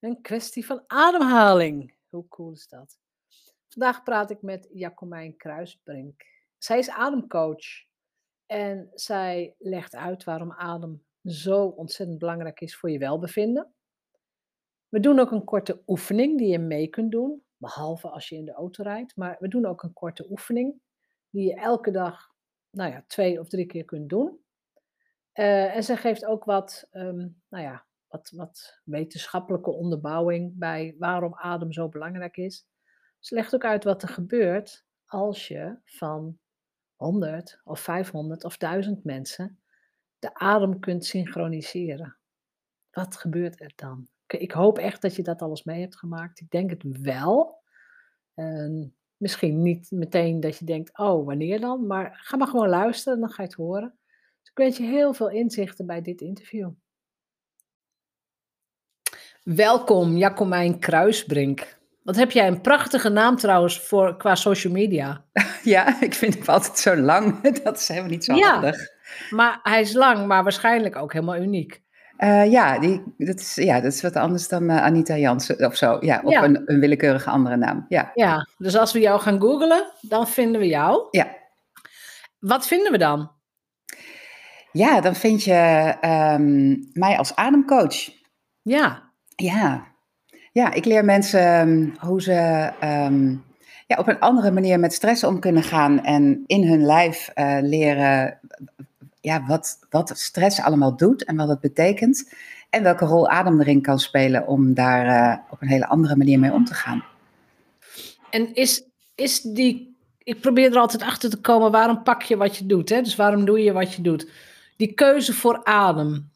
een kwestie van ademhaling. Hoe cool is dat? Vandaag praat ik met Jacomijn Kruisbrink. Zij is ademcoach en zij legt uit waarom adem zo ontzettend belangrijk is voor je welbevinden. We doen ook een korte oefening die je mee kunt doen, behalve als je in de auto rijdt. Maar we doen ook een korte oefening die je elke dag, nou ja, twee of drie keer kunt doen. Uh, en zij geeft ook wat, um, nou ja, wat, wat wetenschappelijke onderbouwing bij waarom adem zo belangrijk is. Ze legt ook uit wat er gebeurt als je van 100 of 500 of 1000 mensen de adem kunt synchroniseren. Wat gebeurt er dan? Ik hoop echt dat je dat alles mee hebt gemaakt. Ik denk het wel. misschien niet meteen dat je denkt, oh, wanneer dan? Maar ga maar gewoon luisteren, dan ga je het horen. Dus ik wens je heel veel inzichten bij dit interview. Welkom, Jacomijn Kruisbrink. Wat heb jij een prachtige naam trouwens voor, qua social media. Ja, ik vind hem altijd zo lang. Dat is helemaal niet zo ja, handig. Maar hij is lang, maar waarschijnlijk ook helemaal uniek. Uh, ja, die, dat is, ja, dat is wat anders dan uh, Anita Jansen of zo. Ja, of Een, een, willekeurige andere naam. Ja. ja, dus als we jou gaan googlen, dan vinden we jou. Ja. Wat vinden we dan? Ja, dan vind je um, mij als ademcoach. Ja, ja, ja ik leer mensen ehm, hoe ze um, ja, op een andere manier met stress om kunnen gaan en in hun lijf uh, leren ja, wat, wat stress allemaal doet en wat het betekent. En welke rol adem erin kan spelen om daar uh, op een hele andere manier mee om te gaan. En is, is die, ik probeer er altijd achter te komen, waarom pak je wat je doet? Hè? Dus waarom doe je wat je doet? Die keuze voor adem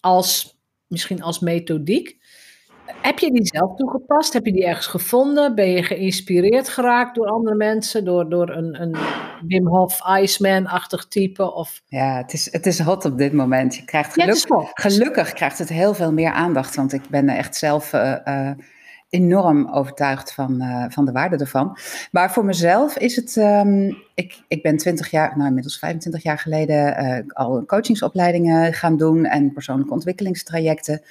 als, misschien als methodiek. Heb je die zelf toegepast? Heb je die ergens gevonden? Ben je geïnspireerd geraakt door andere mensen? Door, door een, een Wim Hof Iceman-achtig type? Of... Ja, het is, het is hot op dit moment. Je krijgt geluk, gelukkig krijgt het heel veel meer aandacht. Want ik ben echt zelf uh, uh, enorm overtuigd van, uh, van de waarde ervan. Maar voor mezelf is het... Um, ik, ik ben 20 jaar, nou inmiddels 25 jaar geleden... al coachingsopleidingen gaan doen en persoonlijke ontwikkelingstrajecten...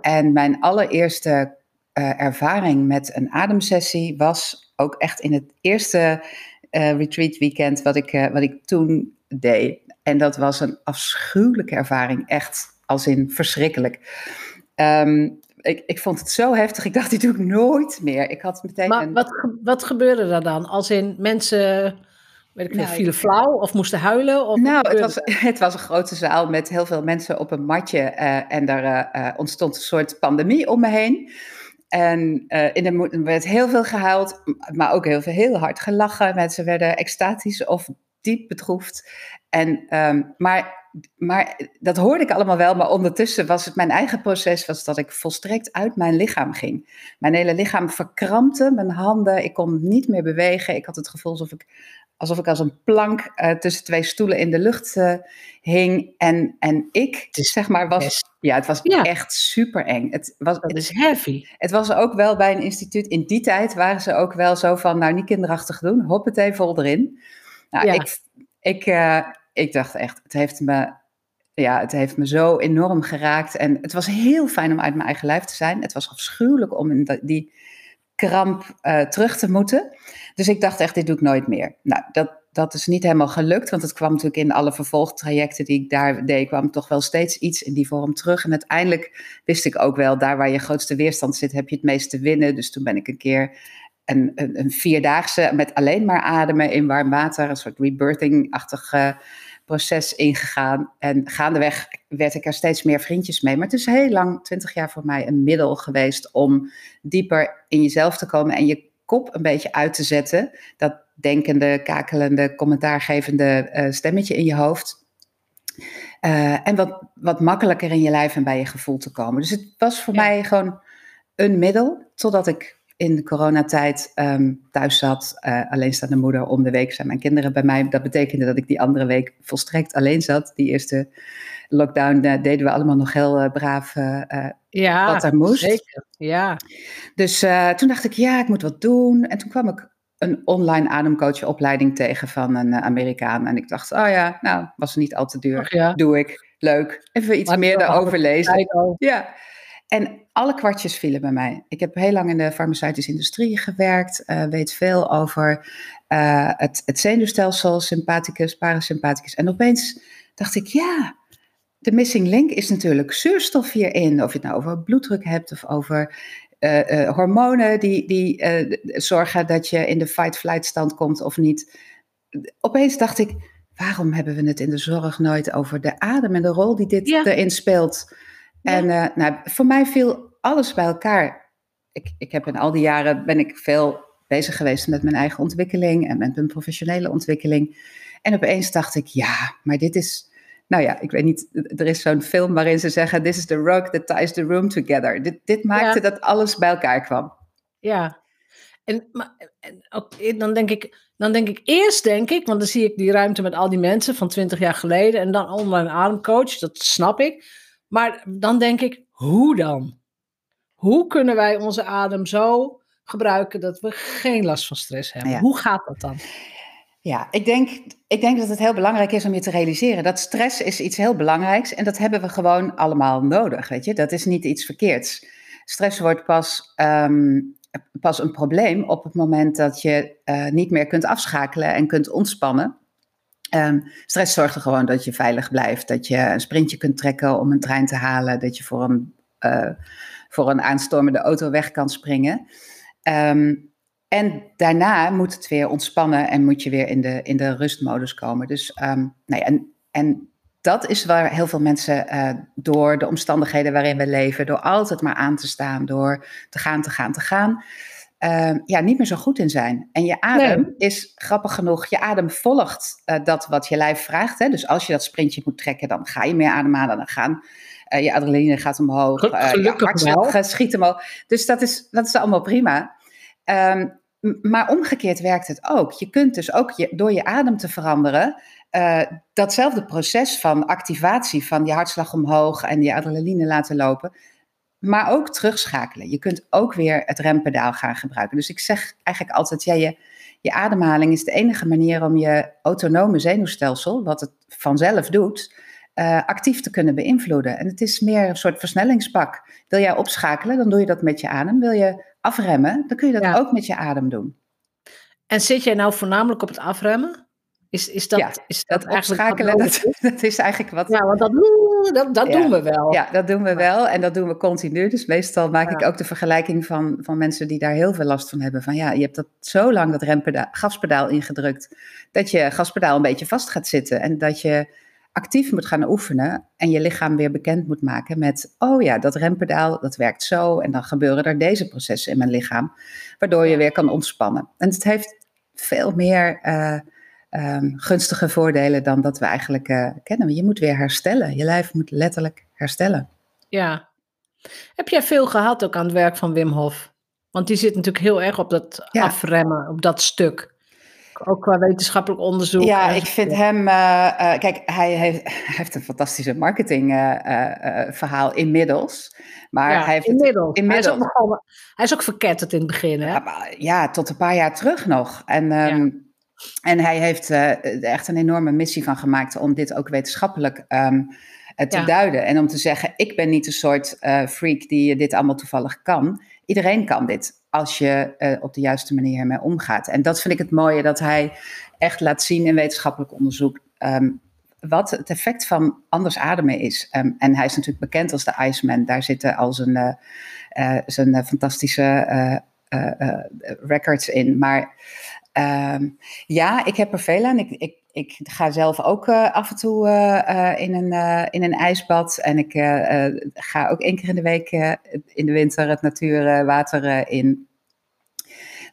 En mijn allereerste uh, ervaring met een ademsessie was ook echt in het eerste uh, retreat weekend wat ik, uh, wat ik toen deed. En dat was een afschuwelijke ervaring, echt als in verschrikkelijk. Um, ik, ik vond het zo heftig, ik dacht, die doe ik nooit meer. Ik had meteen maar wat, wat gebeurde er dan? Als in mensen weet ik nou, vielen flauw of moesten huilen? Of nou, het was, het was een grote zaal met heel veel mensen op een matje uh, en daar uh, ontstond een soort pandemie om me heen. En uh, in de werd heel veel gehuild, maar ook heel veel heel hard gelachen. Mensen werden extatisch of diep bedroefd. En, um, maar maar dat hoorde ik allemaal wel, maar ondertussen was het mijn eigen proces was dat ik volstrekt uit mijn lichaam ging. Mijn hele lichaam verkrampte, mijn handen, ik kon niet meer bewegen. Ik had het gevoel alsof ik alsof ik als een plank uh, tussen twee stoelen in de lucht uh, hing. En, en ik, zeg maar, was. Ja, het was ja. echt super eng. Het was, dat is heavy. Het was ook wel bij een instituut. In die tijd waren ze ook wel zo van, nou, niet kinderachtig doen, hoppatee vol erin. Nou, ja. ik, ik, uh, ik dacht echt, het heeft me. Ja, het heeft me zo enorm geraakt. En het was heel fijn om uit mijn eigen lijf te zijn. Het was afschuwelijk om in die kramp uh, terug te moeten. Dus ik dacht echt, dit doe ik nooit meer. Nou, dat, dat is niet helemaal gelukt, want het kwam natuurlijk in alle vervolgtrajecten die ik daar deed, kwam toch wel steeds iets in die vorm terug. En uiteindelijk wist ik ook wel, daar waar je grootste weerstand zit, heb je het meeste winnen. Dus toen ben ik een keer een, een, een, vierdaagse met alleen maar ademen in warm water, een soort rebirthing-achtig proces ingegaan. En gaandeweg werd ik er steeds meer vriendjes mee. Maar het is heel lang, twintig jaar voor mij, een middel geweest om dieper in jezelf te komen en je kop een beetje uit te zetten. Dat denkende, kakelende, commentaargevende uh, stemmetje in je hoofd. Uh, en wat, wat makkelijker in je lijf en bij je gevoel te komen. Dus het was voor mij gewoon een middel, totdat ik in de coronatijd um, thuis zat, uh, alleenstaande moeder. Om de week zijn mijn kinderen bij mij. Dat betekende dat ik die andere week volstrekt alleen zat. Die eerste lockdown uh, deden we allemaal nog heel uh, braaf ja, wat er moest. Zeker. Ja. Dus toen dacht ik, ja, ik moet wat doen. En toen kwam ik een online ademcoachopleiding tegen van een Amerikaan. En ik dacht, oh ja, nou, was niet al te duur. ja. Doe ik. Leuk. Even iets meer daarover lezen. Ja. En alle kwartjes vielen bij mij. Ik heb heel lang in de farmaceutische industrie gewerkt, uh, weet veel over uh, het, het zenuwstelsel, sympathicus, parasympathicus. En opeens dacht ik, ja, de missing link is natuurlijk zuurstof hierin. Of je het nou over bloeddruk hebt of over uh, hormonen die, die zorgen dat je in de fight-flight stand komt of niet. Opeens dacht ik, waarom hebben we het in de zorg nooit over de adem en de rol die dit erin speelt? En nou, voor mij viel alles bij elkaar. Ik, ik heb in al die jaren ben ik veel bezig geweest met mijn eigen ontwikkeling en met mijn professionele ontwikkeling. En opeens dacht ik, ja, maar dit is, nou ja, ik weet niet, er is zo'n film waarin ze zeggen, this is the rug that ties the room together. Dit, dit maakte dat alles bij elkaar kwam. Ja, en, maar, en ook, dan, denk ik, dan denk ik eerst, denk ik, want dan zie ik die ruimte met al die mensen van twintig jaar geleden en dan online ademcoach, dat snap ik. Maar dan denk ik, hoe dan? Hoe kunnen wij onze adem zo gebruiken dat we geen last van stress hebben? Hoe gaat dat dan? Ja, ik denk, ik denk dat het heel belangrijk is om je te realiseren dat stress is iets heel belangrijks en dat hebben we gewoon allemaal nodig, weet je. Dat is niet iets verkeerds. Stress wordt pas, um, pas een probleem op het moment dat je uh, niet meer kunt afschakelen en kunt ontspannen. Um, stress zorgt er gewoon dat je veilig blijft, dat je een sprintje kunt trekken om een trein te halen, dat je voor een... Uh, voor een aanstormende auto weg kan springen. Ehm, en daarna moet het weer ontspannen en moet je weer in de, in de rustmodus komen. Dus um, nou ja, en, en dat is waar heel veel mensen uh, door de omstandigheden waarin we leven, door altijd maar aan te staan, door te gaan, te gaan, te gaan, uh, ja, niet meer zo goed in zijn. En je adem is grappig genoeg, je adem volgt uh, dat wat je lijf vraagt. Hè? Dus als je dat sprintje moet trekken, dan ga je meer ademhalen, dan gaan uh, je adrenaline gaat omhoog. Uh, je hartslag schiet omhoog. Dus dat is, dat is allemaal prima. Um, maar omgekeerd werkt het ook. Je kunt dus ook je, door je adem te veranderen, uh, datzelfde proces van activatie van je hartslag omhoog en je adrenaline laten lopen, maar ook terugschakelen. Je kunt ook weer het rempedaal gaan gebruiken. Dus ik zeg eigenlijk altijd, ja, je, je ademhaling is de enige manier om je autonome zenuwstelsel, wat het vanzelf doet, uh, actief te kunnen beïnvloeden. En het is meer een soort versnellingspak. Wil jij opschakelen, dan doe je dat met je adem. Wil je afremmen, dan kun je dat ook met je adem doen. En zit jij nou voornamelijk op het afremmen? Is, is dat, ja, is dat, dat opschakelen, dat, dat, is eigenlijk wat... Ja, want dat, dat, dat doen we wel. Ja, dat doen we wel en dat doen we continu. Dus meestal maak ik ook de vergelijking van, van mensen die daar heel veel last van hebben. Van ja, je hebt dat zo lang dat rempedaal, gaspedaal ingedrukt, dat je gaspedaal een beetje vast gaat zitten. En dat je actief moet gaan oefenen en je lichaam weer bekend moet maken met, oh ja, dat rempedaal, dat werkt zo en dan gebeuren er deze processen in mijn lichaam, waardoor je weer kan ontspannen. En het heeft veel meer uh, um, gunstige voordelen dan dat we eigenlijk uh, kennen. Je moet weer herstellen, je lijf moet letterlijk herstellen. Ja. Heb jij veel gehad ook aan het werk van Wim Hof? Want die zit natuurlijk heel erg op dat afremmen, op dat stuk ook qua wetenschappelijk onderzoek. Ja, ik vind hem. Uh, uh, kijk, hij heeft, hij heeft, een fantastische marketingverhaal uh, inmiddels. Maar ja, hij heeft inmiddels. inmiddels. Hij, is ook nogal, hij is ook verketterd in het begin. Hè? Ja, maar, ja, tot een paar jaar terug nog. En, um, en hij heeft er echt een enorme missie van gemaakt om dit ook wetenschappelijk um, te duiden. En om te zeggen: ik ben niet een soort freak die dit allemaal toevallig kan. Iedereen kan dit als je uh, op de juiste manier ermee omgaat. En dat vind ik het mooie, dat hij echt laat zien in wetenschappelijk onderzoek um, wat het effect van anders ademen is. Um, en hij is natuurlijk bekend als de Iceman. Daar zitten al zijn, uh, zijn fantastische records in. Maar ehm, ja, ik heb er veel aan. Ik, ik, ik ga zelf ook af en toe in, een, in een ijsbad. En ik ga ook één keer in de week in de winter het natuurwater in.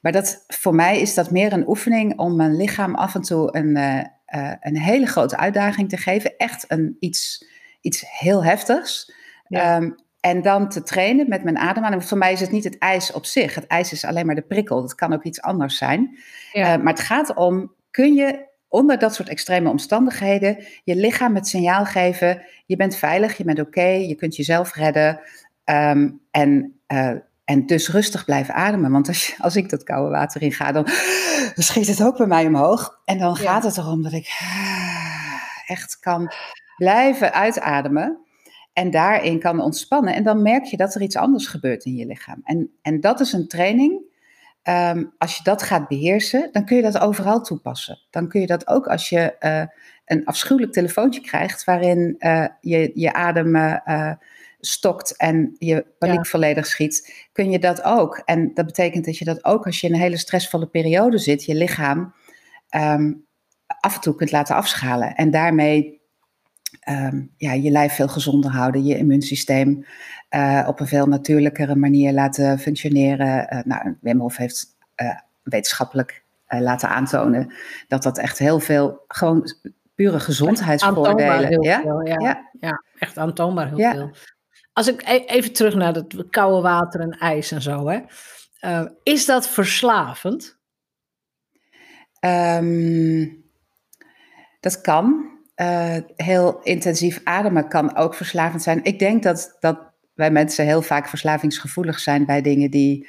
Maar dat, voor mij is dat meer een oefening om mijn lichaam af en toe een, een hele grote uitdaging te geven. Echt een, iets, iets heel heftigs. Ehm, en dan te trainen met mijn ademhaling. Voor mij is het niet het ijs op zich. Het ijs is alleen maar de prikkel. Het kan ook iets anders zijn. Ja. Uh, maar het gaat om, kun je onder dat soort extreme omstandigheden je lichaam het signaal geven, je bent veilig, je bent oké, je kunt jezelf redden. Um, en, uh, en dus rustig blijven ademen. Want als, je, als ik dat koude water in ga, dan, schiet het ook bij mij omhoog. En dan gaat het erom dat ik echt kan blijven uitademen. En daarin kan ontspannen. En dan merk je dat er iets anders gebeurt in je lichaam. En, en dat is een training. Ehm, als je dat gaat beheersen, dan kun je dat overal toepassen. Dan kun je dat ook als je uh, een afschuwelijk telefoontje krijgt waarin uh, je je adem uh, stokt en je paniek ja. volledig schiet, kun je dat ook. En dat betekent dat je dat ook als je in een hele stressvolle periode zit, je lichaam um, af en toe kunt laten afschalen. En daarmee um, ja, je lijf veel gezonder houden, je immuunsysteem uh, op een veel natuurlijkere manier laten functioneren. Uh, nou, Wim Hof heeft uh, wetenschappelijk laten aantonen dat dat echt heel veel, gewoon pure gezondheidsvoordelen. Ja? ja? Ja. ja, echt aantoonbaar heel ja. veel. Als ik e even terug naar het koude water en ijs en zo, hè. is dat verslavend? Um, dat kan uh, heel intensief ademen kan ook verslavend zijn. Ik denk dat, dat wij mensen heel vaak verslavingsgevoelig zijn bij dingen die,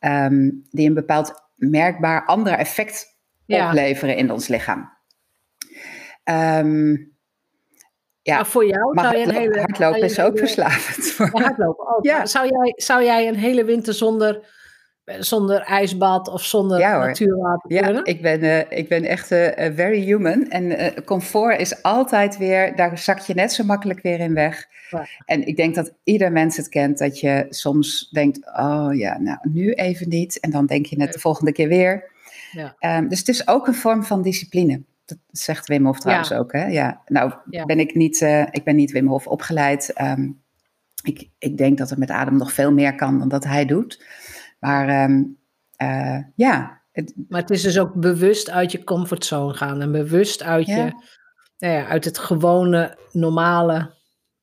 um, die een bepaald merkbaar ander effect ja. opleveren in ons lichaam. Um, ja, maar voor jou maar zou je een hele. Hardlopen is ook verslavend. Ja, hardlopen ook. Ja. Zou, jij, zou jij een hele winter zonder zonder ijsbad of zonder ja, natuurwater Ja, ik ben, uh, ik ben echt uh, very human. En uh, comfort is altijd weer, daar zak je net zo makkelijk weer in weg. Ja. En ik denk dat ieder mens het kent, dat je soms denkt, oh ja, nou nu even niet. En dan denk je het de volgende keer weer. Ja. Um, dus het is ook een vorm van discipline. Dat zegt Wim Hof trouwens ook, hè? Ja, nou ben ik niet, ik ben niet Wim Hof opgeleid. Um, ik, ik denk dat er met Adem nog veel meer kan dan dat hij doet. Maar um, uh, ja. Het, maar het is dus ook bewust uit je comfortzone gaan en bewust uit, ja. je, nou ja, uit het gewone, normale,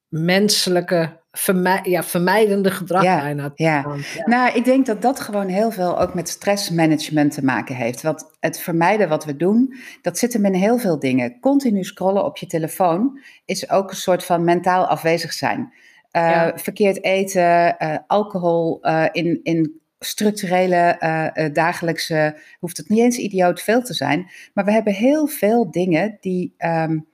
menselijke, vermij, ja, vermijdende gedrag ja, bijna. Ja. ja. Nou, ik denk dat dat gewoon heel veel ook met stressmanagement te maken heeft. Want het vermijden wat we doen, dat zit hem in heel veel dingen. Continu scrollen op je telefoon is ook een soort van mentaal afwezig zijn. Uh, ja. Verkeerd eten, uh, alcohol uh, in, in structurele uh, dagelijkse, hoeft het niet eens idioot veel te zijn, maar we hebben heel veel dingen die, um,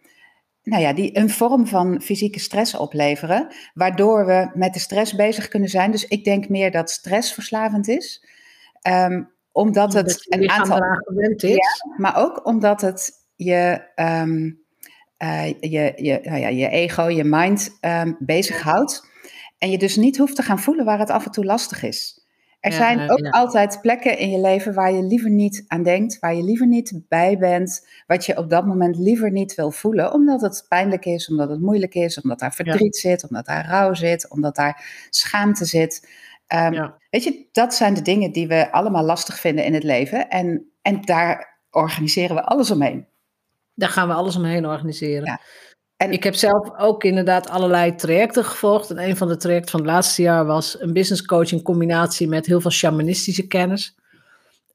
nou ja, die een vorm van fysieke stress opleveren, waardoor we met de stress bezig kunnen zijn. Dus ik denk meer dat stress verslavend is, um, omdat het een aantal gewend is, ja, maar ook omdat het je um, uh, je, je, nou ja, je ego, je mind bezighoudt. En je dus niet hoeft te gaan voelen waar het af en toe lastig is. Er zijn ja, ook ja. altijd plekken in je leven waar je liever niet aan denkt, waar je liever niet bij bent, wat je op dat moment liever niet wil voelen, omdat het pijnlijk is, omdat het moeilijk is, omdat daar verdriet ja. zit, omdat daar rouw zit, omdat daar schaamte zit. Um, weet je, dat zijn de dingen die we allemaal lastig vinden in het leven en, en daar organiseren we alles omheen. Daar gaan we alles omheen organiseren. En ik heb zelf ook inderdaad allerlei trajecten gevolgd. En een van de trajecten van het laatste jaar was een business coach in combinatie met heel veel shamanistische kennis.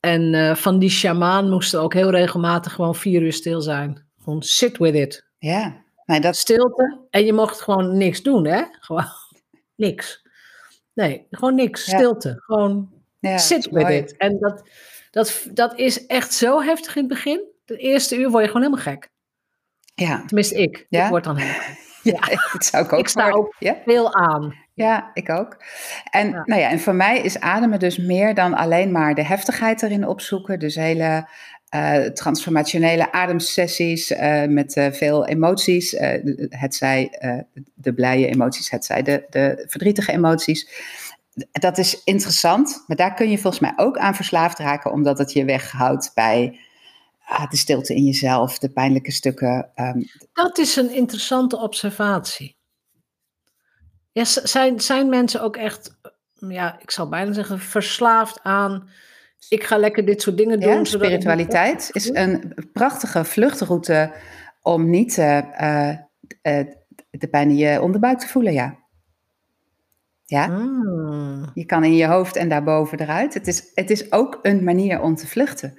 En uh, van die shamaan moesten ook heel regelmatig gewoon vier uur stil zijn. Gewoon sit with it. Ja, nee, dat... Stilte. En je mocht gewoon niks doen, hè? Gewoon niks. Nee, gewoon niks. Ja. Stilte. Gewoon ja, sit with mooi. it. En dat, dat, dat is echt zo heftig in het begin. De eerste uur word je gewoon helemaal gek. Ja. Tenminste, ik. Ja? Ik word dan helemaal. Ja, ja, dat zou ik ook Ik sta ook ja? veel aan. Ja, ik ook. En, ja. Nou ja, en voor mij is ademen dus meer dan alleen maar de heftigheid erin opzoeken. Dus hele uh, transformationele ademsessies uh, met uh, veel emoties. het zij de blije emoties, het zij de, de verdrietige emoties. dat is interessant, maar daar kun je volgens mij ook aan verslaafd raken, omdat het je weghoudt bij ah, de stilte in jezelf, de pijnlijke stukken. Ehm. Dat is een interessante observatie. Ja, zijn, zijn mensen ook echt, ja, ik zal bijna zeggen, verslaafd aan. Ik ga lekker dit soort dingen doen. Ja, spiritualiteit is een prachtige vluchtroute om niet uh, de pijn in je onderbuik te voelen, ja. Ja? Mm. Je kan in je hoofd en daarboven eruit. Het is, het is ook een manier om te vluchten.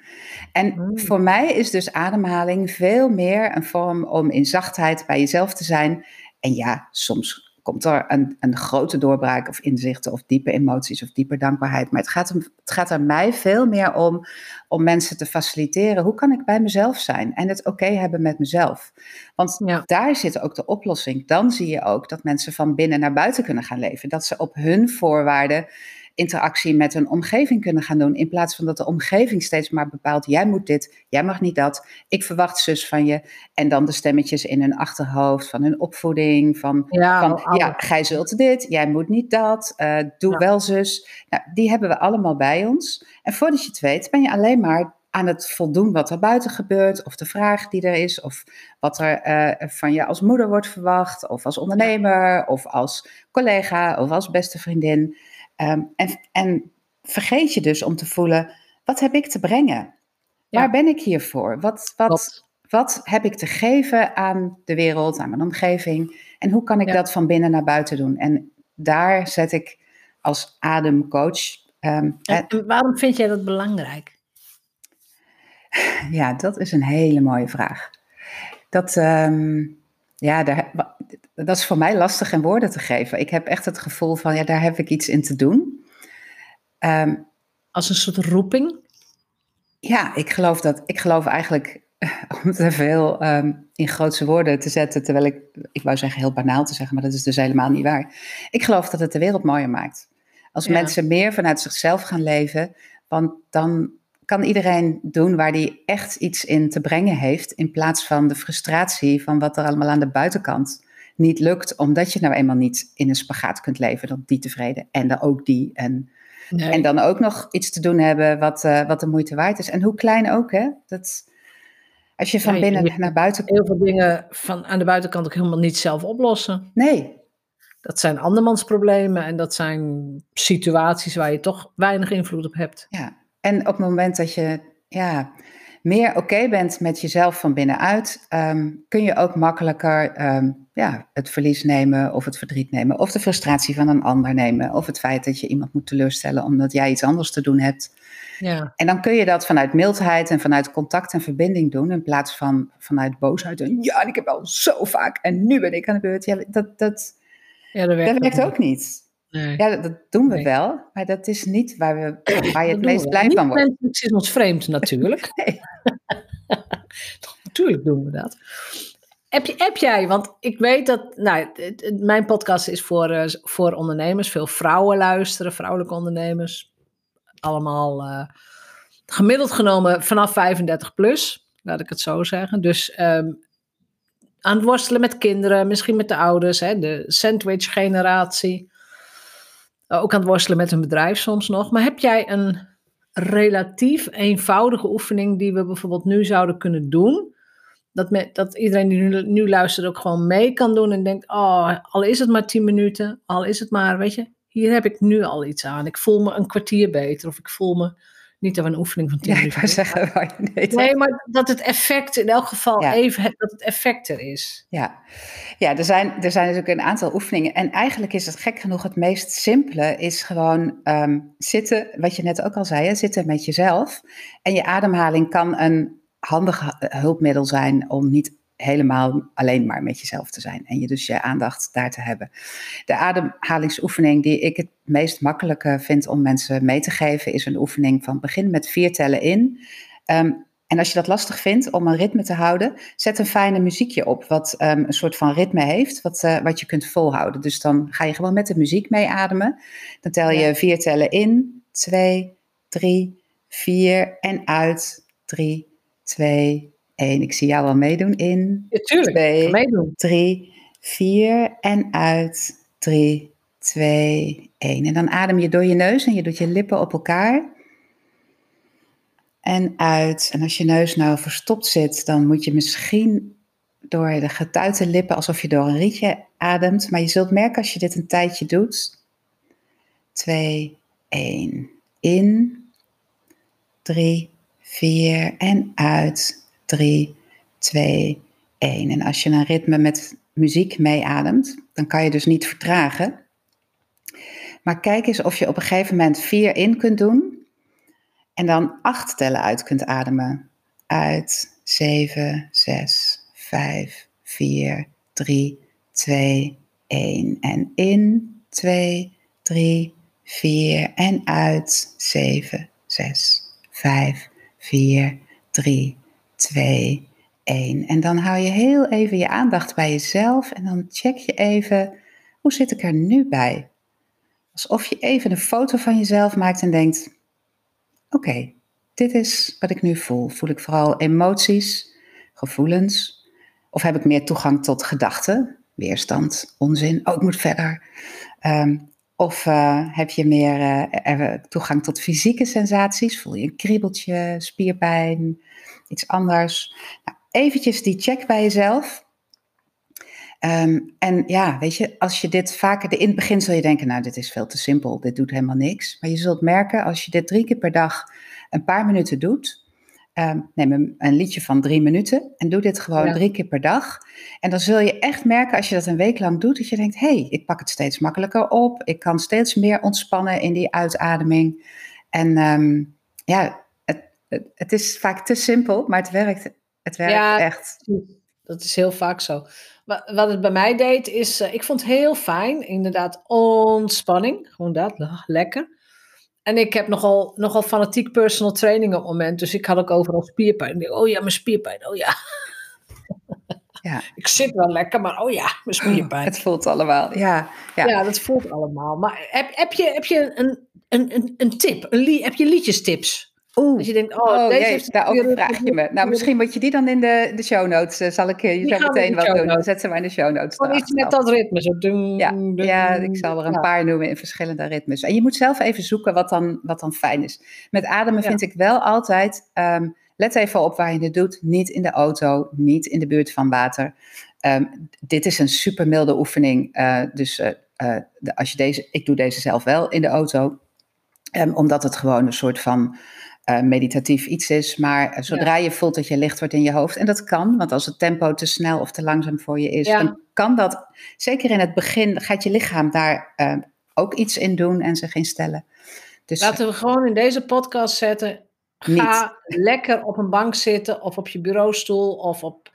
En mm. voor mij is dus ademhaling veel meer een vorm om in zachtheid bij jezelf te zijn. En ja, soms komt er een, een grote doorbraak of inzichten of diepe emoties of diepe dankbaarheid. Maar het gaat, om, het gaat er mij veel meer om om mensen te faciliteren. Hoe kan ik bij mezelf zijn en het oké hebben met mezelf? Want daar zit ook de oplossing. Dan zie je ook dat mensen van binnen naar buiten kunnen gaan leven. Dat ze op hun voorwaarden interactie met een omgeving kunnen gaan doen. In plaats van dat de omgeving steeds maar bepaalt: jij moet dit, jij mag niet dat, ik verwacht zus van je. En dan de stemmetjes in hun achterhoofd van hun opvoeding: van ja, van, ja gij zult dit, jij moet niet dat, uh, doe wel zus. Nou, die hebben we allemaal bij ons. En voordat je het weet, ben je alleen maar aan het voldoen wat er buiten gebeurt, of de vraag die er is, of wat er uh, van je als moeder wordt verwacht, of als ondernemer, of als collega, of als beste vriendin. Ehm, en, en vergeet je dus om te voelen, wat heb ik te brengen? Waar ben ik hier voor? Wat, wat, wat heb ik te geven aan de wereld, aan mijn omgeving? En hoe kan ik dat van binnen naar buiten doen? En daar zet ik als ademcoach. Um, en, waarom vind jij dat belangrijk? Ja, dat is een hele mooie vraag. Dat, um, ja, daar, dat is voor mij lastig in woorden te geven. Ik heb echt het gevoel van, ja, daar heb ik iets in te doen. Ehm, Als een soort roeping? Ja, ik geloof dat. Ik geloof eigenlijk, om het even heel ehm, in grootse woorden te zetten, terwijl ik, ik wou zeggen heel banaal te zeggen, maar dat is dus helemaal niet waar. Ik geloof dat het de wereld mooier maakt. Als mensen meer vanuit zichzelf gaan leven, want dan kan iedereen doen waar hij echt iets in te brengen heeft, in plaats van de frustratie van wat er allemaal aan de buitenkant niet lukt, omdat je nou eenmaal niet in een spagaat kunt leven, dan die tevreden en dan ook die. En, en dan ook nog iets te doen hebben wat, uh, wat de moeite waard is. En hoe klein ook, hè? Dat, als je van binnen naar buiten komt. Heel veel dingen van aan de buitenkant ook helemaal niet zelf oplossen. Nee. Dat zijn andermans problemen en dat zijn situaties waar je toch weinig invloed op hebt. Ja, en op het moment dat je ja, meer oké bent met jezelf van binnenuit, ehm, kun je ook makkelijker ehm, ja, het verlies nemen of het verdriet nemen. Of de frustratie van een ander nemen. Of het feit dat je iemand moet teleurstellen omdat jij iets anders te doen hebt. Ja. En dan kun je dat vanuit mildheid en vanuit contact en verbinding doen. In plaats van vanuit boosheid. En ja, ik heb al zo vaak en nu ben ik aan de beurt. Ja, dat, dat, ja, dat werkt, dat werkt ook niet. Nee. Ja, dat, doen we wel, maar dat is niet waar, we, waar je het meest blij van wordt. Het is ons vreemd natuurlijk. nee. natuurlijk doen we dat. Heb, jij, want ik weet dat, nou, mijn podcast is voor, uh, voor ondernemers, veel vrouwen luisteren, vrouwelijke ondernemers. Allemaal uh, gemiddeld genomen vanaf 35 plus, laat ik het zo zeggen. Dus um, aan het worstelen met kinderen, misschien met de ouders, hè, de sandwich generatie. Ook aan het worstelen met een bedrijf soms nog. Maar heb jij een relatief eenvoudige oefening die we bijvoorbeeld nu zouden kunnen doen? Dat, me, dat iedereen die nu, nu luistert ook gewoon mee kan doen en denkt: Oh, al is het maar tien minuten, al is het maar, weet je, hier heb ik nu al iets aan. Ik voel me een kwartier beter of ik voel me niet dat we een oefening van 10 ja, minuten. Ik zeggen, nee, nee, maar dat het effect in elk geval even, dat het effect er is. Ja, ja er, zijn, er zijn natuurlijk een aantal oefeningen. En eigenlijk is het gek genoeg het meest simpele, is gewoon ehm, zitten, wat je net ook al zei, zitten met jezelf. En je ademhaling kan een handig hulpmiddel zijn om niet helemaal alleen maar met jezelf te zijn en je dus je aandacht daar te hebben. De ademhalingsoefening die ik het meest makkelijke vind om mensen mee te geven, is een oefening van begin met vier tellen in. Ehm, en als je dat lastig vindt om een ritme te houden, zet een fijne muziekje op, wat ehm, een soort van ritme heeft, wat, uh, wat je kunt volhouden. Dus dan ga je gewoon met de muziek mee ademen. Dan tel je vier tellen in, twee, drie, vier en uit, drie, twee, 1. Ik zie jou al meedoen in. Ja, tuurlijk. 2, meedoen. 3, 4 en uit. 3, 2, 1. En dan adem je door je neus en je doet je lippen op elkaar. En uit. En als je neus nou verstopt zit, dan moet je misschien door de getuite lippen alsof je door een rietje ademt. Maar je zult merken als je dit een tijdje doet. 2, 1. In. 3, 4. En uit. 3, 2, 1. En als je een ritme met muziek meeademt, dan kan je dus niet vertragen. Maar kijk eens of je op een gegeven moment 4 in kunt doen. En dan 8 tellen uit kunt ademen. Uit 7, 6, 5, 4, 3, 2, 1. En in 2, 3, 4. En uit 7, 6, 5, 4, 3, 2, 1. En dan hou je heel even je aandacht bij jezelf en dan check je even, hoe zit ik er nu bij? Alsof je even een foto van jezelf maakt en denkt, oké, dit is wat ik nu voel. Voel ik vooral emoties, gevoelens? Of heb ik meer toegang tot gedachten, weerstand, onzin, oh ik moet verder? Um, of uh, heb je meer uh, toegang tot fysieke sensaties? Voel je een kriebeltje, spierpijn, iets anders? Nou, eventjes die check bij jezelf. Um, en ja, weet je, als je dit vaker, in het begin zul je denken, nou, dit is veel te simpel, dit doet helemaal niks. Maar je zult merken, als je dit drie keer per dag een paar minuten doet, um, neem een, een, liedje van drie minuten en doe dit gewoon drie keer per dag. En dan zul je echt merken, als je dat een week lang doet, dat je denkt, hé, hey, ik pak het steeds makkelijker op. Ik kan steeds meer ontspannen in die uitademing. En um, ja, het, het, het, is vaak te simpel, maar het werkt, het werkt ja, echt. Dat is heel vaak zo. Wat het bij mij deed, is, uh, ik vond het heel fijn, inderdaad, ontspanning. Gewoon dat, lekker. En ik heb nogal, nogal fanatiek personal training op het moment. Dus ik had ook overal spierpijn. oh ja, mijn spierpijn. Oh ja. ja. ik zit wel lekker, maar oh ja, mijn spierpijn. Het voelt allemaal. Ja, ja. ja dat voelt allemaal. Maar heb, heb je, heb je een, een, een, een tip? Een heb je liedjestips? Oeh. Als je denkt, oh, oh deze jee, daarover vraag je me. Nou, misschien moet je die dan in de, de show notes, uh, zal ik je zo meteen wat doen. Dan zetten we in de show notes. Gewoon iets met dat ritme. Zo ja, ja, ik zal er een paar noemen in verschillende ritmes. En je moet zelf even zoeken wat dan, wat dan fijn is. Met ademen vind ik wel altijd, um, let even op waar je het doet. Niet in de auto, niet in de buurt van water. Um, dit is een super milde oefening. Uh, dus uh, de, als je deze, ik doe deze zelf wel in de auto. Um, omdat het gewoon een soort van uh, meditatief iets is. Maar eh, zodra je voelt dat je licht wordt in je hoofd, en dat kan, want als het tempo te snel of te langzaam voor je is, dan kan dat, zeker in het begin, gaat je lichaam daar uh, ook iets in doen en zich instellen. Dus, Laten we gewoon in deze podcast zetten. Ga lekker op een bank zitten of op je bureaustoel of op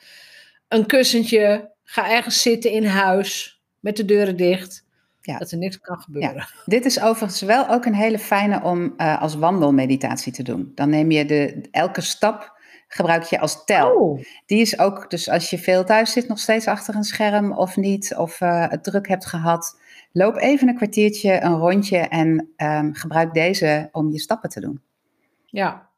een kussentje. Ga ergens zitten in huis met de deuren dicht. Ja. Dat er niks kan gebeuren. Ja. Dit is overigens wel ook een hele fijne om uh, als wandelmeditatie te doen. Dan neem je de, elke stap gebruik je als tel. Oh. Die is ook, dus als je veel thuis zit, nog steeds achter een scherm of niet, of uh, het druk hebt gehad, loop even een kwartiertje, een rondje en um, gebruik deze om je stappen te doen. Ja.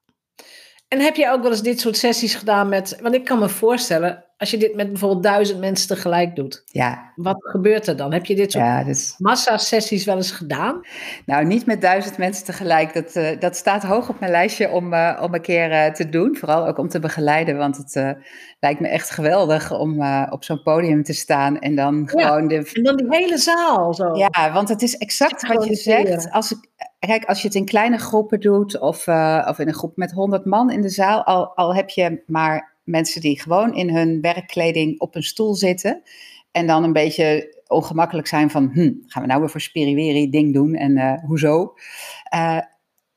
En heb je ook wel eens dit soort sessies gedaan met, want ik kan me voorstellen, als je dit met bijvoorbeeld duizend mensen tegelijk doet, ja. wat gebeurt er dan? Heb je dit soort ja, dus... massa-sessies wel eens gedaan? Nou, niet met duizend mensen tegelijk. Dat, uh, dat staat hoog op mijn lijstje om, uh, om een keer uh, te doen. Vooral ook om te begeleiden, want het lijkt me echt geweldig om op zo'n podium te staan en dan gewoon de... En dan die hele zaal zo. Ja, want het is exact wat je zegt. Als ik, Kijk, als je het in kleine groepen doet of, of in een groep met honderd man in de zaal, al, al heb je maar mensen die gewoon in hun werkkleding op een stoel zitten en dan een beetje ongemakkelijk zijn van, hm, gaan we nou weer voor spiriweri ding doen en uh, hoezo? Uh,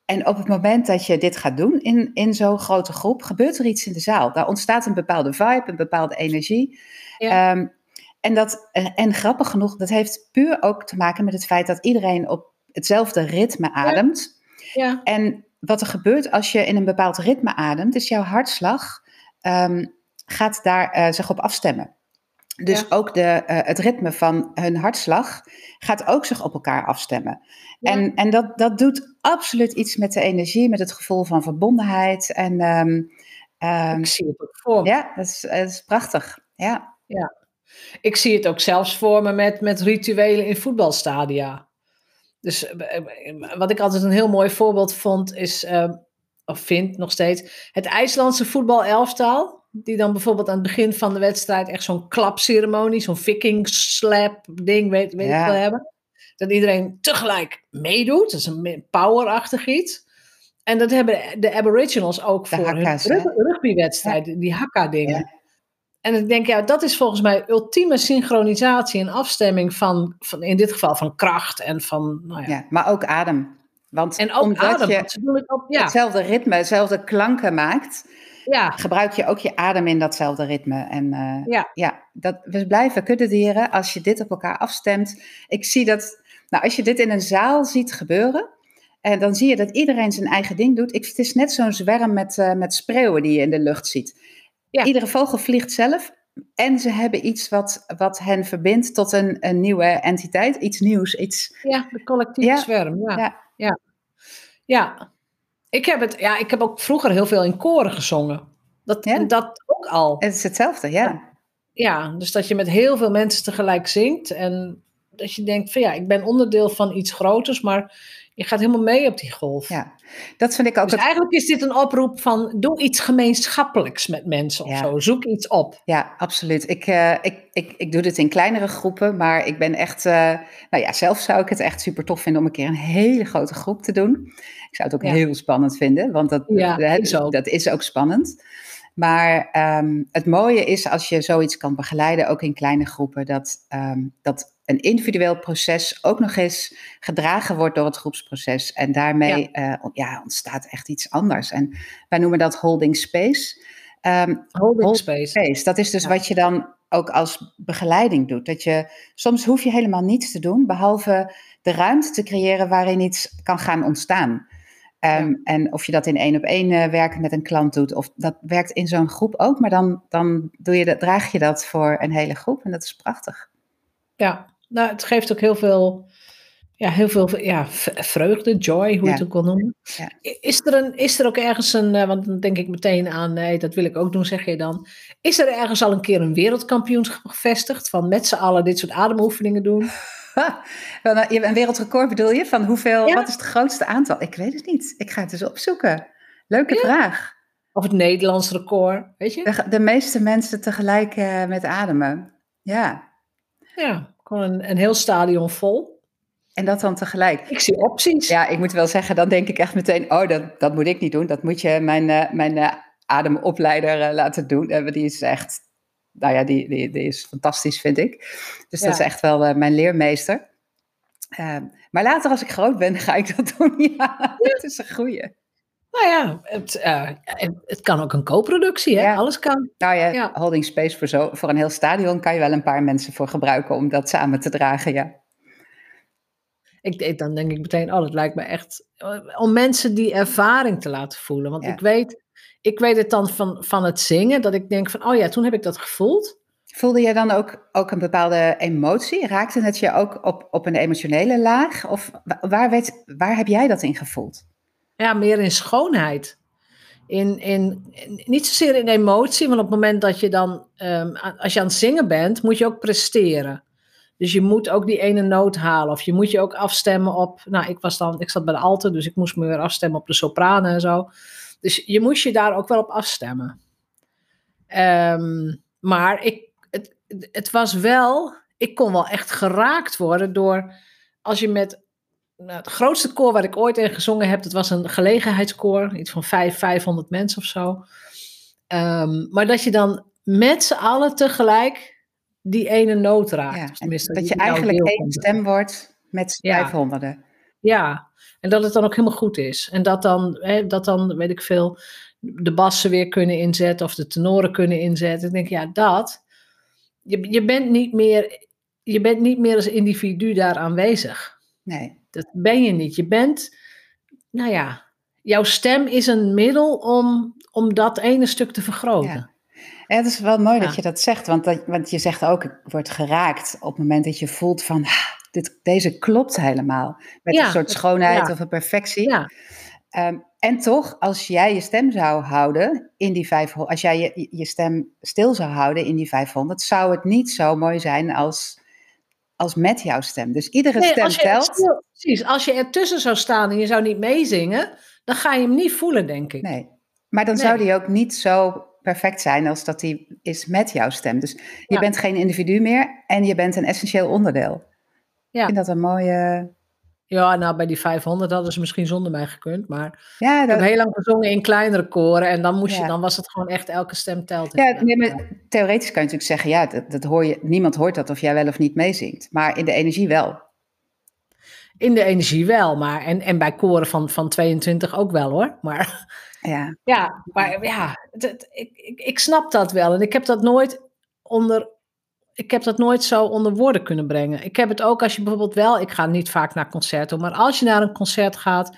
en op het moment dat je dit gaat doen in, in zo'n grote groep, gebeurt er iets in de zaal. Daar ontstaat een bepaalde vibe, een bepaalde energie. Ja. Um, en, dat, en grappig genoeg, dat heeft puur ook te maken met het feit dat iedereen op hetzelfde ritme ademt. Ja. ja. En wat er gebeurt als je in een bepaald ritme ademt, is jouw hartslag um, gaat daar uh, zich op afstemmen. Dus ook de, uh, het ritme van hun hartslag gaat ook zich op elkaar afstemmen. Ja. En, en dat, dat doet absoluut iets met de energie, met het gevoel van verbondenheid. En, um, um, Ik zie het ook voor Ja, dat is, dat is prachtig. Ja. ja. Ik zie het ook zelfs voor me met, met rituelen in voetbalstadia. Dus wat ik altijd een heel mooi voorbeeld vond, is, of vind nog steeds, het IJslandse voetbalelftal. Die dan bijvoorbeeld aan het begin van de wedstrijd echt zo'n klapceremonie, zo'n viking slap ding, weet, weet ik wel hebben. Dat iedereen tegelijk meedoet. Dat is een powerachtig iets. En dat hebben de Aboriginals ook voor hun rugbywedstrijden, die hakka-dingen. En ik denk, ja, dat is volgens mij ultieme synchronisatie en afstemming van, van in dit geval van kracht en van, nou ja. ja maar ook adem. Want en ook omdat adem, je op, ja. hetzelfde ritme, hetzelfde klanken maakt, ja. gebruik je ook je adem in datzelfde ritme. En uh, ja, ja dat, we blijven kuddedieren als je dit op elkaar afstemt. Ik zie dat, nou, als je dit in een zaal ziet gebeuren, en dan zie je dat iedereen zijn eigen ding doet. Ik, het is net zo'n zwerm met, uh, met spreeuwen die je in de lucht ziet. Ja. Iedere vogel vliegt zelf. En ze hebben iets wat, wat hen verbindt tot een, een nieuwe entiteit. Iets nieuws. Iets... Ja, de collectieve zwerm. Ja. ja. Ja. ja. Ik, heb het, ja, ik heb ook vroeger heel veel in koren gezongen. Dat, dat ook al. Het is hetzelfde, ja. Ja, dus dat je met heel veel mensen tegelijk zingt. En dat je denkt van ja, ik ben onderdeel van iets groters, maar je gaat helemaal mee op die golf. Ja, dat vind ik ook. Dus eigenlijk is dit een oproep van doe iets gemeenschappelijks met mensen of zo. Zoek iets op. Ja, absoluut. Ik, uh, ik, ik, ik doe dit in kleinere groepen, maar ik ben echt, uh, nou ja, zelf zou ik het echt super tof vinden om een keer een hele grote groep te doen. Ik zou het ook heel spannend vinden, want dat, ja, is ook. dat is ook spannend. Maar um, het mooie is als je zoiets kan begeleiden, ook in kleine groepen, dat, um, dat een individueel proces ook nog eens gedragen wordt door het groepsproces. En daarmee ja. Uh, ja ontstaat echt iets anders. En wij noemen dat holding space. Um, holding, space. space. Dat is dus wat je dan ook als begeleiding doet. Dat je, soms hoef je helemaal niets te doen, behalve de ruimte te creëren waarin iets kan gaan ontstaan. Um, En of je dat in één op één uh, werken met een klant doet, of dat werkt in zo'n groep ook, maar dan, dan doe je dat, draag je dat voor een hele groep en dat is prachtig. Ja, nou, het geeft ook heel veel, ja, heel veel ja, vreugde, joy, hoe je het ook wil noemen. Ja. Is, er een, is er ook ergens een, uh, want dan denk ik meteen aan, nee, dat wil ik ook doen, zeg je dan. Is er ergens al een keer een wereldkampioenschap gevestigd van met z'n allen dit soort ademoefeningen doen? een wereldrecord bedoel je? Van hoeveel, wat is het grootste aantal? Ik weet het niet. Ik ga het eens opzoeken. Leuke vraag. Of het Nederlands record, weet je? De, de meeste mensen tegelijk uh, met ademen. Ja. Ja, gewoon een, een heel stadion vol. En dat dan tegelijk. Ik zie opties. Ja, ik moet wel zeggen, dan denk ik echt meteen, oh, dat, dat moet ik niet doen. Dat moet je mijn, uh, mijn uh, ademopleider laten doen. die is echt nou ja, die, die, die is fantastisch, vind ik. Dus dat is echt wel mijn leermeester. Uh, maar later, als ik groot ben, ga ik dat doen. Ja, dat is een goeie. Nou ja, het, uh, het kan ook een co-productie, hè? Alles kan. Nou ja, ja, holding space voor, zo, voor een heel stadion kan je wel een paar mensen voor gebruiken om dat samen te dragen, ja. Ik, dan denk ik meteen, oh, dat lijkt me echt... Om mensen die ervaring te laten voelen. Want ik weet ik weet het dan van, van het zingen, dat ik denk van, oh ja, toen heb ik dat gevoeld. Voelde je dan ook, ook een bepaalde emotie? Raakte het je ook op, op een emotionele laag? Of waar, weet, waar heb jij dat in gevoeld? Ja, meer in schoonheid. In, in, niet zozeer in emotie, want op het moment dat je dan, um, als je aan het zingen bent, moet je ook presteren. Dus je moet ook die ene noot halen. Of je moet je ook afstemmen op. Nou, ik was dan, ik zat bij de alten, dus ik moest me weer afstemmen op de sopranen en zo. Dus je moest je daar ook wel op afstemmen. Ehm, maar ik, het, het was wel, ik kon wel echt geraakt worden door, als je met, nou, het grootste koor waar ik ooit in gezongen heb, dat was een gelegenheidskoor, iets van 5, 500 mensen of zo. Um, maar dat je dan met z'n allen tegelijk die ene noot raakt. Ja, dat je eigenlijk één stem wordt met ja. 500. Ja, en dat het dan ook helemaal goed is. En dat dan, hè, dat dan weet ik veel, de bassen weer kunnen inzetten of de tenoren kunnen inzetten. Ik denk, ja, dat. Je, je, bent niet meer, je bent niet meer als individu daar aanwezig. Nee. Dat ben je niet. Je bent, nou ja, jouw stem is een middel om, om dat ene stuk te vergroten. Ja. Het is wel mooi dat je dat zegt, want, dat, want je zegt ook, ik word geraakt op het moment dat je voelt van, dit, deze klopt helemaal. Met een soort schoonheid of een perfectie. Um, en toch, als jij je stem zou houden in die 500, als jij je, je stem stil zou houden in die 500, zou het niet zo mooi zijn als als met jouw stem. Dus iedere stem telt. precies, als je ertussen zou staan en je zou niet meezingen, dan ga je hem niet voelen, denk ik. Nee, maar dan zou die ook niet zo perfect zijn als dat die is met jouw stem. Dus je bent geen individu meer en je bent een essentieel onderdeel. Ja. Ik vind dat een mooie... Ja, nou bij die 500 hadden ze misschien zonder mij gekund, maar ja, dat... ik heb heel lang gezongen in kleinere koren en dan, moest je, dan was het gewoon echt elke stem telt. Ja, nee, maar theoretisch kan je natuurlijk zeggen, ja, dat, dat hoor je, niemand hoort dat of jij wel of niet meezingt, maar in de energie wel. In de energie wel, maar en, en bij koren van, van 22 ook wel hoor, maar... Ja, ja maar ja, ik, ik, ik snap dat wel en ik heb dat nooit onder ik heb dat nooit zo onder woorden kunnen brengen. Ik heb het ook als je bijvoorbeeld wel, ik ga niet vaak naar concerten, maar als je naar een concert gaat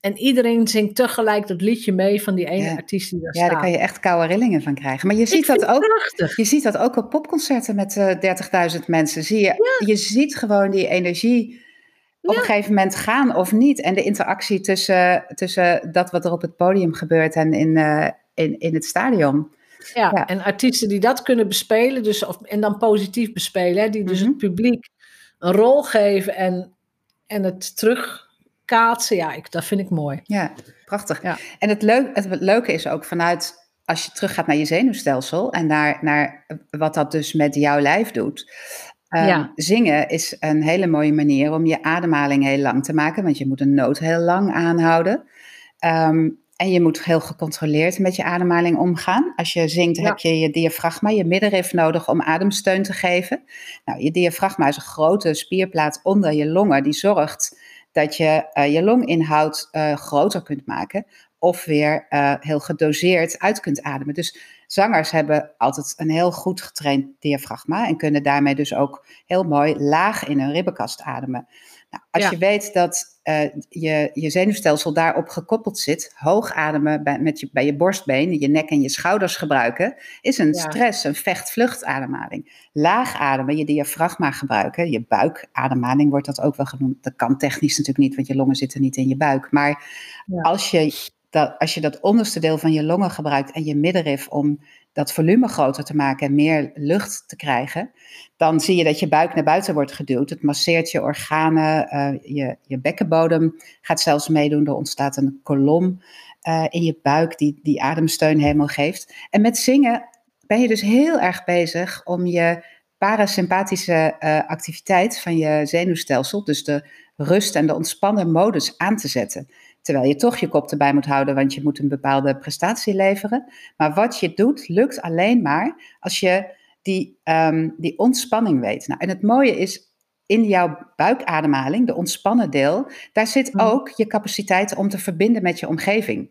en iedereen zingt tegelijk dat liedje mee van die ene artiest die daar ja, staat. Ja, daar kan je echt koude rillingen van krijgen. Maar je ziet, dat ook, je ziet dat ook op popconcerten met uh, eh, 30.000 mensen. Zie je, je ziet gewoon die energie op een gegeven moment gaan of niet. En de interactie tussen, tussen dat wat er op het podium gebeurt en in, uh, in, in het stadion. Ja, en artiesten die dat kunnen bespelen, dus, of, en dan positief bespelen, hè, die dus mhm. het publiek een rol geven en, en het terugkaatsen, ja, ik, dat vind ik mooi. Ja, prachtig. Ja. En het, leuk, het leuke is ook vanuit, als je teruggaat naar je zenuwstelsel en naar, naar wat dat dus met jouw lijf doet. Ehm, zingen is een hele mooie manier om je ademhaling heel lang te maken, want je moet een noot heel lang aanhouden. Um, en je moet heel gecontroleerd met je ademhaling omgaan. Als je zingt heb je je diafragma, je middenrif nodig om ademsteun te geven. Nou, je diafragma is een grote spierplaat onder je longen die zorgt dat je uh, je longinhoud uh, groter kunt maken of weer uh, heel gedoseerd uit kunt ademen. Dus zangers hebben altijd een heel goed getraind diafragma en kunnen daarmee dus ook heel mooi laag in hun ribbenkast ademen. Nou, als je weet dat uh, je, je zenuwstelsel daarop gekoppeld zit, hoog ademen bij, met je, bij je borstbeen, je nek en je schouders gebruiken, is een stress, een vecht-vluchtademhaling. Laag ademen, je diafragma gebruiken, je buikademhaling wordt dat ook wel genoemd. Dat kan technisch natuurlijk niet, want je longen zitten niet in je buik. Maar als je dat, als je dat onderste deel van je longen gebruikt en je middenrif om dat volume groter te maken en meer lucht te krijgen, dan zie je dat je buik naar buiten wordt geduwd. Het masseert je organen, uh, je, je bekkenbodem gaat zelfs meedoen. Er ontstaat een kolom uh, in je buik die, die ademsteun helemaal geeft. En met zingen ben je dus heel erg bezig om je parasympathische uh, activiteit van je zenuwstelsel, dus de rust en de ontspannen modus aan te zetten. Terwijl je toch je kop erbij moet houden, want je moet een bepaalde prestatie leveren. Maar wat je doet, lukt alleen maar als je die, um, die ontspanning weet. Nou, en het mooie is, in jouw buikademhaling, de ontspannen deel, daar zit mhm. ook je capaciteit om te verbinden met je omgeving.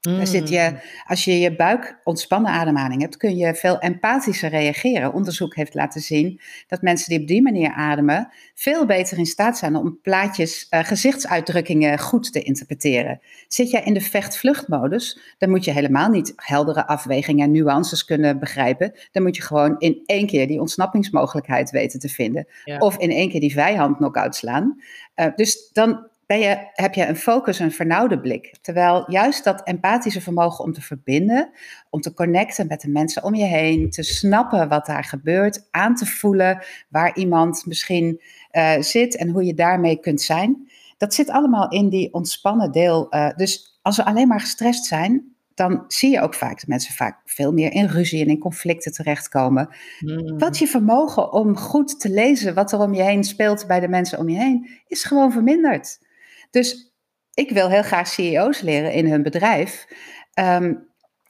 Daar zit je, mm. als je je buik ontspannen ademhaling hebt, kun je veel empathischer reageren. Onderzoek heeft laten zien dat mensen die op die manier ademen, veel beter in staat zijn om plaatjes, uh, gezichtsuitdrukkingen goed te interpreteren. Zit jij in de vecht-vluchtmodus, dan moet je helemaal niet heldere afwegingen en nuances kunnen begrijpen. Dan moet je gewoon in één keer die ontsnappingsmogelijkheid weten te vinden. Of in één keer die vijand knock-out slaan. Uh, dus dan ben je, heb je een focus, een vernauwde blik. Terwijl juist dat empathische vermogen om te verbinden, om te connecten met de mensen om je heen, te snappen wat daar gebeurt, aan te voelen waar iemand misschien uh, zit en hoe je daarmee kunt zijn. Dat zit allemaal in die ontspannen deel. Uh, dus als we alleen maar gestrest zijn, dan zie je ook vaak dat mensen vaak veel meer in ruzie en in conflicten terechtkomen. Mm. Wat je vermogen om goed te lezen wat er om je heen speelt bij de mensen om je heen, is gewoon verminderd. Dus ik wil heel graag CEO's leren in hun bedrijf. Ehm,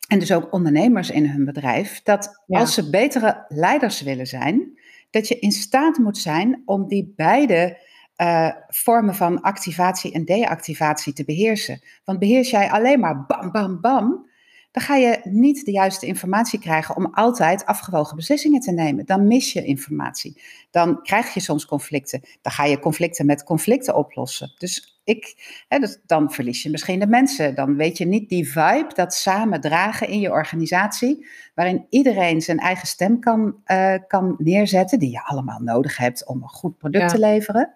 en dus ook ondernemers in hun bedrijf. Dat als ze betere leiders willen zijn, dat je in staat moet zijn om die beide uh, vormen van activatie en deactivatie te beheersen. Want beheers jij alleen maar bam, bam, bam, dan ga je niet de juiste informatie krijgen om altijd afgewogen beslissingen te nemen. Dan mis je informatie. Dan krijg je soms conflicten. Dan ga je conflicten met conflicten oplossen. Dus ik, hè, dus dan verlies je misschien de mensen. Dan weet je niet die vibe, dat samen dragen in je organisatie, waarin iedereen zijn eigen stem kan, uh, kan neerzetten, die je allemaal nodig hebt om een goed product te leveren.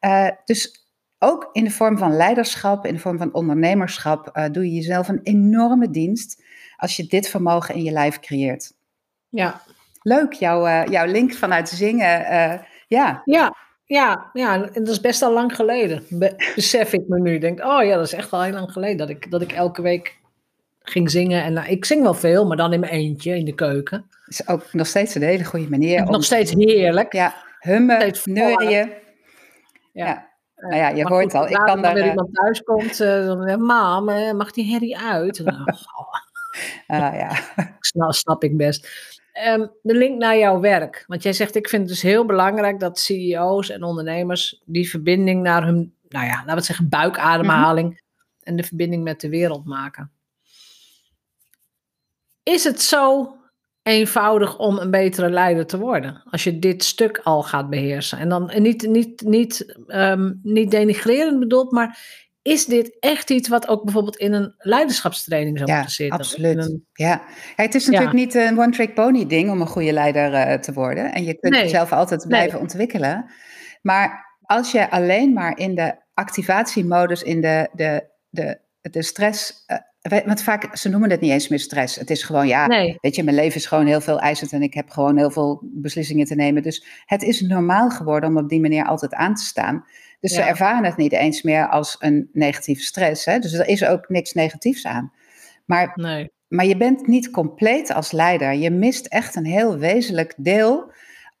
Uh, dus ook in de vorm van leiderschap, in de vorm van ondernemerschap, uh, doe je jezelf een enorme dienst als je dit vermogen in je lijf creëert. Ja. Leuk, jouw, uh, jouw link vanuit zingen Ja. Ja, ja, ja, en dat is best al lang geleden. Besef ik me nu. Denk, oh ja, dat is echt al heel lang geleden dat ik, dat ik elke week ging zingen. En nou, ik zing wel veel, maar dan in mijn eentje in de keuken. Dat is ook nog steeds een hele goede manier. Om... Nog steeds heerlijk. Ja, hummen, neurien. Ja. ja. Nou ja, je hoort al. Ik kan daar. Als iemand thuis komt, uh, dan mam, mag die herrie uit? Nou, ah, ja. snap, snap ik best. Um, de link naar jouw werk. Want jij zegt, ik vind het dus heel belangrijk dat CEO's en ondernemers die verbinding naar hun, nou ja, laten we zeggen, buikademhaling mhm. en de verbinding met de wereld maken. Is het zo eenvoudig om een betere leider te worden. Als je dit stuk al gaat beheersen. En dan niet, niet, niet, um, niet denigrerend bedoeld, maar is dit echt iets wat ook bijvoorbeeld in een leiderschapstraining zou moeten zitten? Absoluut. Ja, ja, het is natuurlijk niet een one-trick pony ding om een goede leider uh, te worden. En je kunt jezelf altijd blijven nee. ontwikkelen. Maar als je alleen maar in de activatiemodus, in de, de, de, de stress uh, want vaak, ze noemen het niet eens meer stress. Het is gewoon, ja, weet je, mijn leven is gewoon heel veel eisend en ik heb gewoon heel veel beslissingen te nemen. Dus het is normaal geworden om op die manier altijd aan te staan. Dus ze ervaren het niet eens meer als een negatieve stress. Hè? Dus er is ook niks negatiefs aan. Maar, nee. maar je bent niet compleet als leider. Je mist echt een heel wezenlijk deel.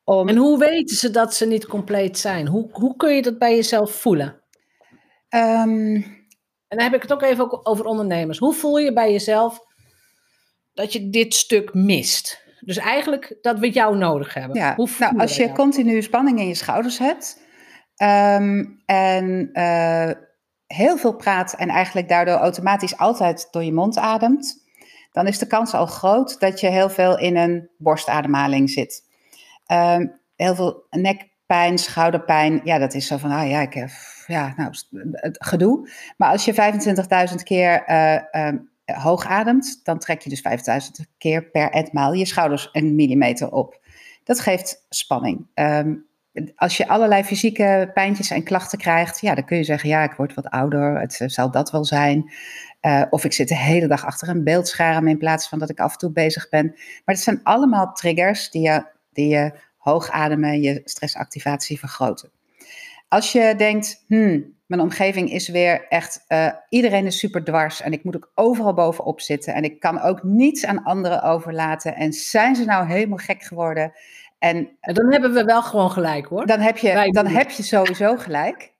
Om... En hoe weten ze dat ze niet compleet zijn? Hoe, hoe kun je dat bij jezelf voelen? Um, en dan heb ik het ook even over ondernemers. Hoe voel je bij jezelf dat je dit stuk mist? Dus eigenlijk dat we jou nodig hebben. Ja, nou, als je continu spanning in je schouders hebt ehm, en uh, heel veel praat en eigenlijk daardoor automatisch altijd door je mond ademt, dan is de kans al groot dat je heel veel in een borstademhaling zit. Um, heel veel nekpijn, schouderpijn, ja, dat is zo van, ah ja, ik heb ja, nou, het gedoe. Maar als je 25.000 keer uh, hoog ademt, dan trek je dus 50.000 keer per etmaal je schouders een millimeter op. Dat geeft spanning. Um, als je allerlei fysieke pijntjes en klachten krijgt, ja, dan kun je zeggen, ja, ik word wat ouder, het zal dat wel zijn. Uh, of ik zit de hele dag achter een beeldscherm in plaats van dat ik af en toe bezig ben. Maar het zijn allemaal triggers die je, die je hoog ademen, je stressactivatie vergroten. Als je denkt, hmm, mijn omgeving is weer echt, uh, iedereen is super dwars en ik moet ook overal bovenop zitten en ik kan ook niets aan anderen overlaten en zijn ze nou helemaal gek geworden? En, dan hebben we wel gewoon gelijk hoor. Dan heb je, dan heb je sowieso gelijk.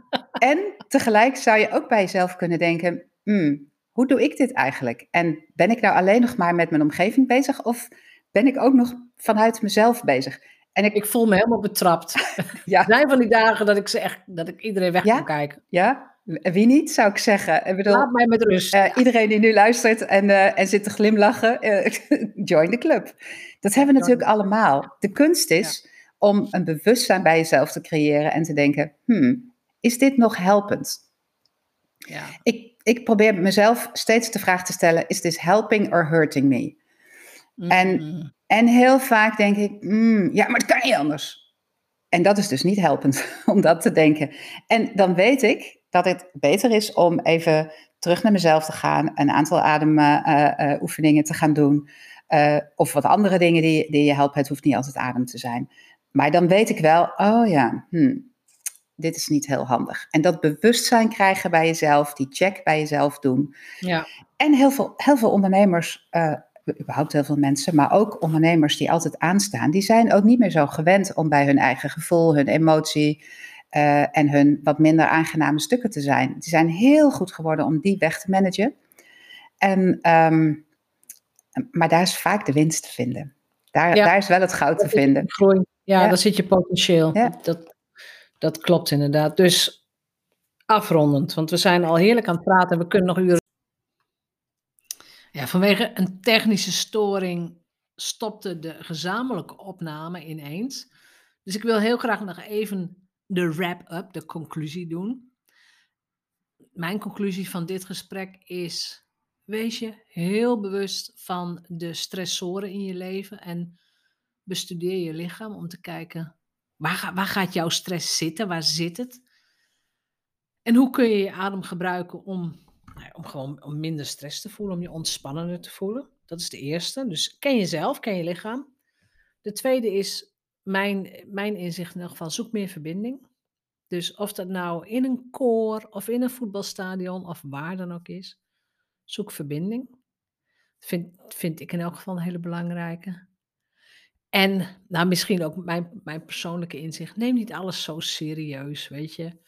en tegelijk zou je ook bij jezelf kunnen denken, hmm, hoe doe ik dit eigenlijk? En ben ik nou alleen nog maar met mijn omgeving bezig of ben ik ook nog vanuit mezelf bezig? En ik, ik voel me helemaal betrapt. ja. Er zijn van die dagen dat ik, ze echt, dat ik iedereen weg kan kijken. Ja, wie niet, zou ik zeggen. Ik bedoel, Laat mij met rust. Uh, Iedereen die nu luistert en, uh, en zit te glimlachen, uh, join the club. Dat hebben we natuurlijk allemaal. De kunst is om een bewustzijn bij jezelf te creëren en te denken, hmm, is dit nog helpend? Ja. Ik, ik probeer mezelf steeds de vraag te stellen, is this helping or hurting me? En mm-hmm. En heel vaak denk ik, mm, ja, maar het kan niet anders. En dat is dus niet helpend om dat te denken. En dan weet ik dat het beter is om even terug naar mezelf te gaan, een aantal ademoefeningen te gaan doen. Uh, of wat andere dingen die, die je helpen. Het hoeft niet altijd adem te zijn. Maar dan weet ik wel, oh ja, hmm, dit is niet heel handig. En dat bewustzijn krijgen bij jezelf, die check bij jezelf doen. Ja. En heel veel, heel veel ondernemers uh, überhaupt heel veel mensen, maar ook ondernemers die altijd aanstaan, die zijn ook niet meer zo gewend om bij hun eigen gevoel, hun emotie uh, en hun wat minder aangename stukken te zijn. Die zijn heel goed geworden om die weg te managen. En, um, maar daar is vaak de winst te vinden. Daar, daar is wel het goud te vinden. Groei. Ja, ja, daar zit je potentieel. Ja. Dat, dat klopt inderdaad. Dus afrondend, want we zijn al heerlijk aan het praten. We kunnen nog uren ja, vanwege een technische storing stopte de gezamenlijke opname ineens. Dus ik wil heel graag nog even de wrap-up, de conclusie doen. Mijn conclusie van dit gesprek is: wees je heel bewust van de stressoren in je leven en bestudeer je lichaam om te kijken waar, waar gaat jouw stress zitten, waar zit het? En hoe kun je je adem gebruiken om nou om gewoon om minder stress te voelen, om je ontspannender te voelen. Dat is de eerste. Dus ken jezelf, ken je lichaam. De tweede is, mijn, mijn inzicht in elk geval, zoek meer verbinding. Dus of dat nou in een koor of in een voetbalstadion of waar dan ook is, zoek verbinding. Vind, vind ik in elk geval een hele belangrijke. En nou, misschien ook mijn, mijn persoonlijke inzicht. Neem niet alles zo serieus, weet je.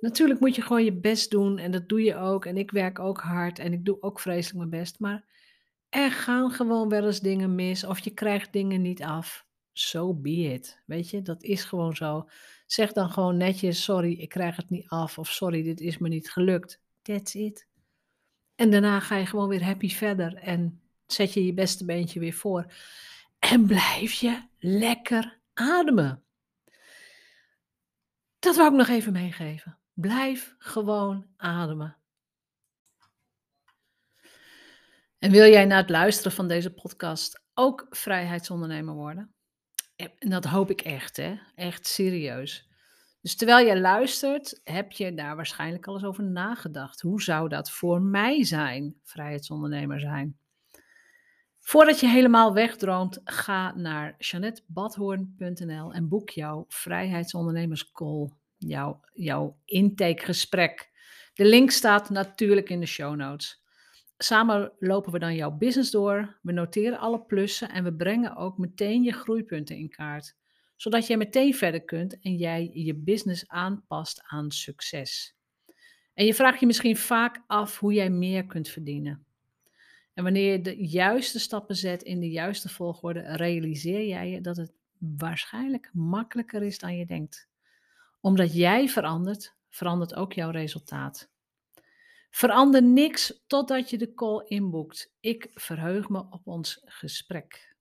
Natuurlijk moet je gewoon je best doen en dat doe je ook. En ik werk ook hard en ik doe ook vreselijk mijn best. Maar er gaan gewoon wel eens dingen mis of je krijgt dingen niet af. So be it. Weet je, dat is gewoon zo. Zeg dan gewoon netjes: sorry, ik krijg het niet af. Of sorry, dit is me niet gelukt. That's it. En daarna ga je gewoon weer happy verder en zet je je beste beentje weer voor. En blijf je lekker ademen. Dat wou ik nog even meegeven. Blijf gewoon ademen. En wil jij na het luisteren van deze podcast ook vrijheidsondernemer worden? En dat hoop ik echt, hè? Echt serieus. Dus terwijl je luistert, heb je daar waarschijnlijk al eens over nagedacht. Hoe zou dat voor mij zijn, vrijheidsondernemer zijn? Voordat je helemaal wegdroomt, ga naar janettebadhoorn.nl en boek jouw vrijheidsondernemerscall, jouw, jouw intakegesprek. De link staat natuurlijk in de show notes. Samen lopen we dan jouw business door, we noteren alle plussen en we brengen ook meteen je groeipunten in kaart, zodat jij meteen verder kunt en jij je business aanpast aan succes. En je vraagt je misschien vaak af hoe jij meer kunt verdienen. En wanneer je de juiste stappen zet in de juiste volgorde, realiseer jij je dat het waarschijnlijk makkelijker is dan je denkt. Omdat jij verandert, verandert ook jouw resultaat. Verander niks totdat je de call inboekt. Ik verheug me op ons gesprek.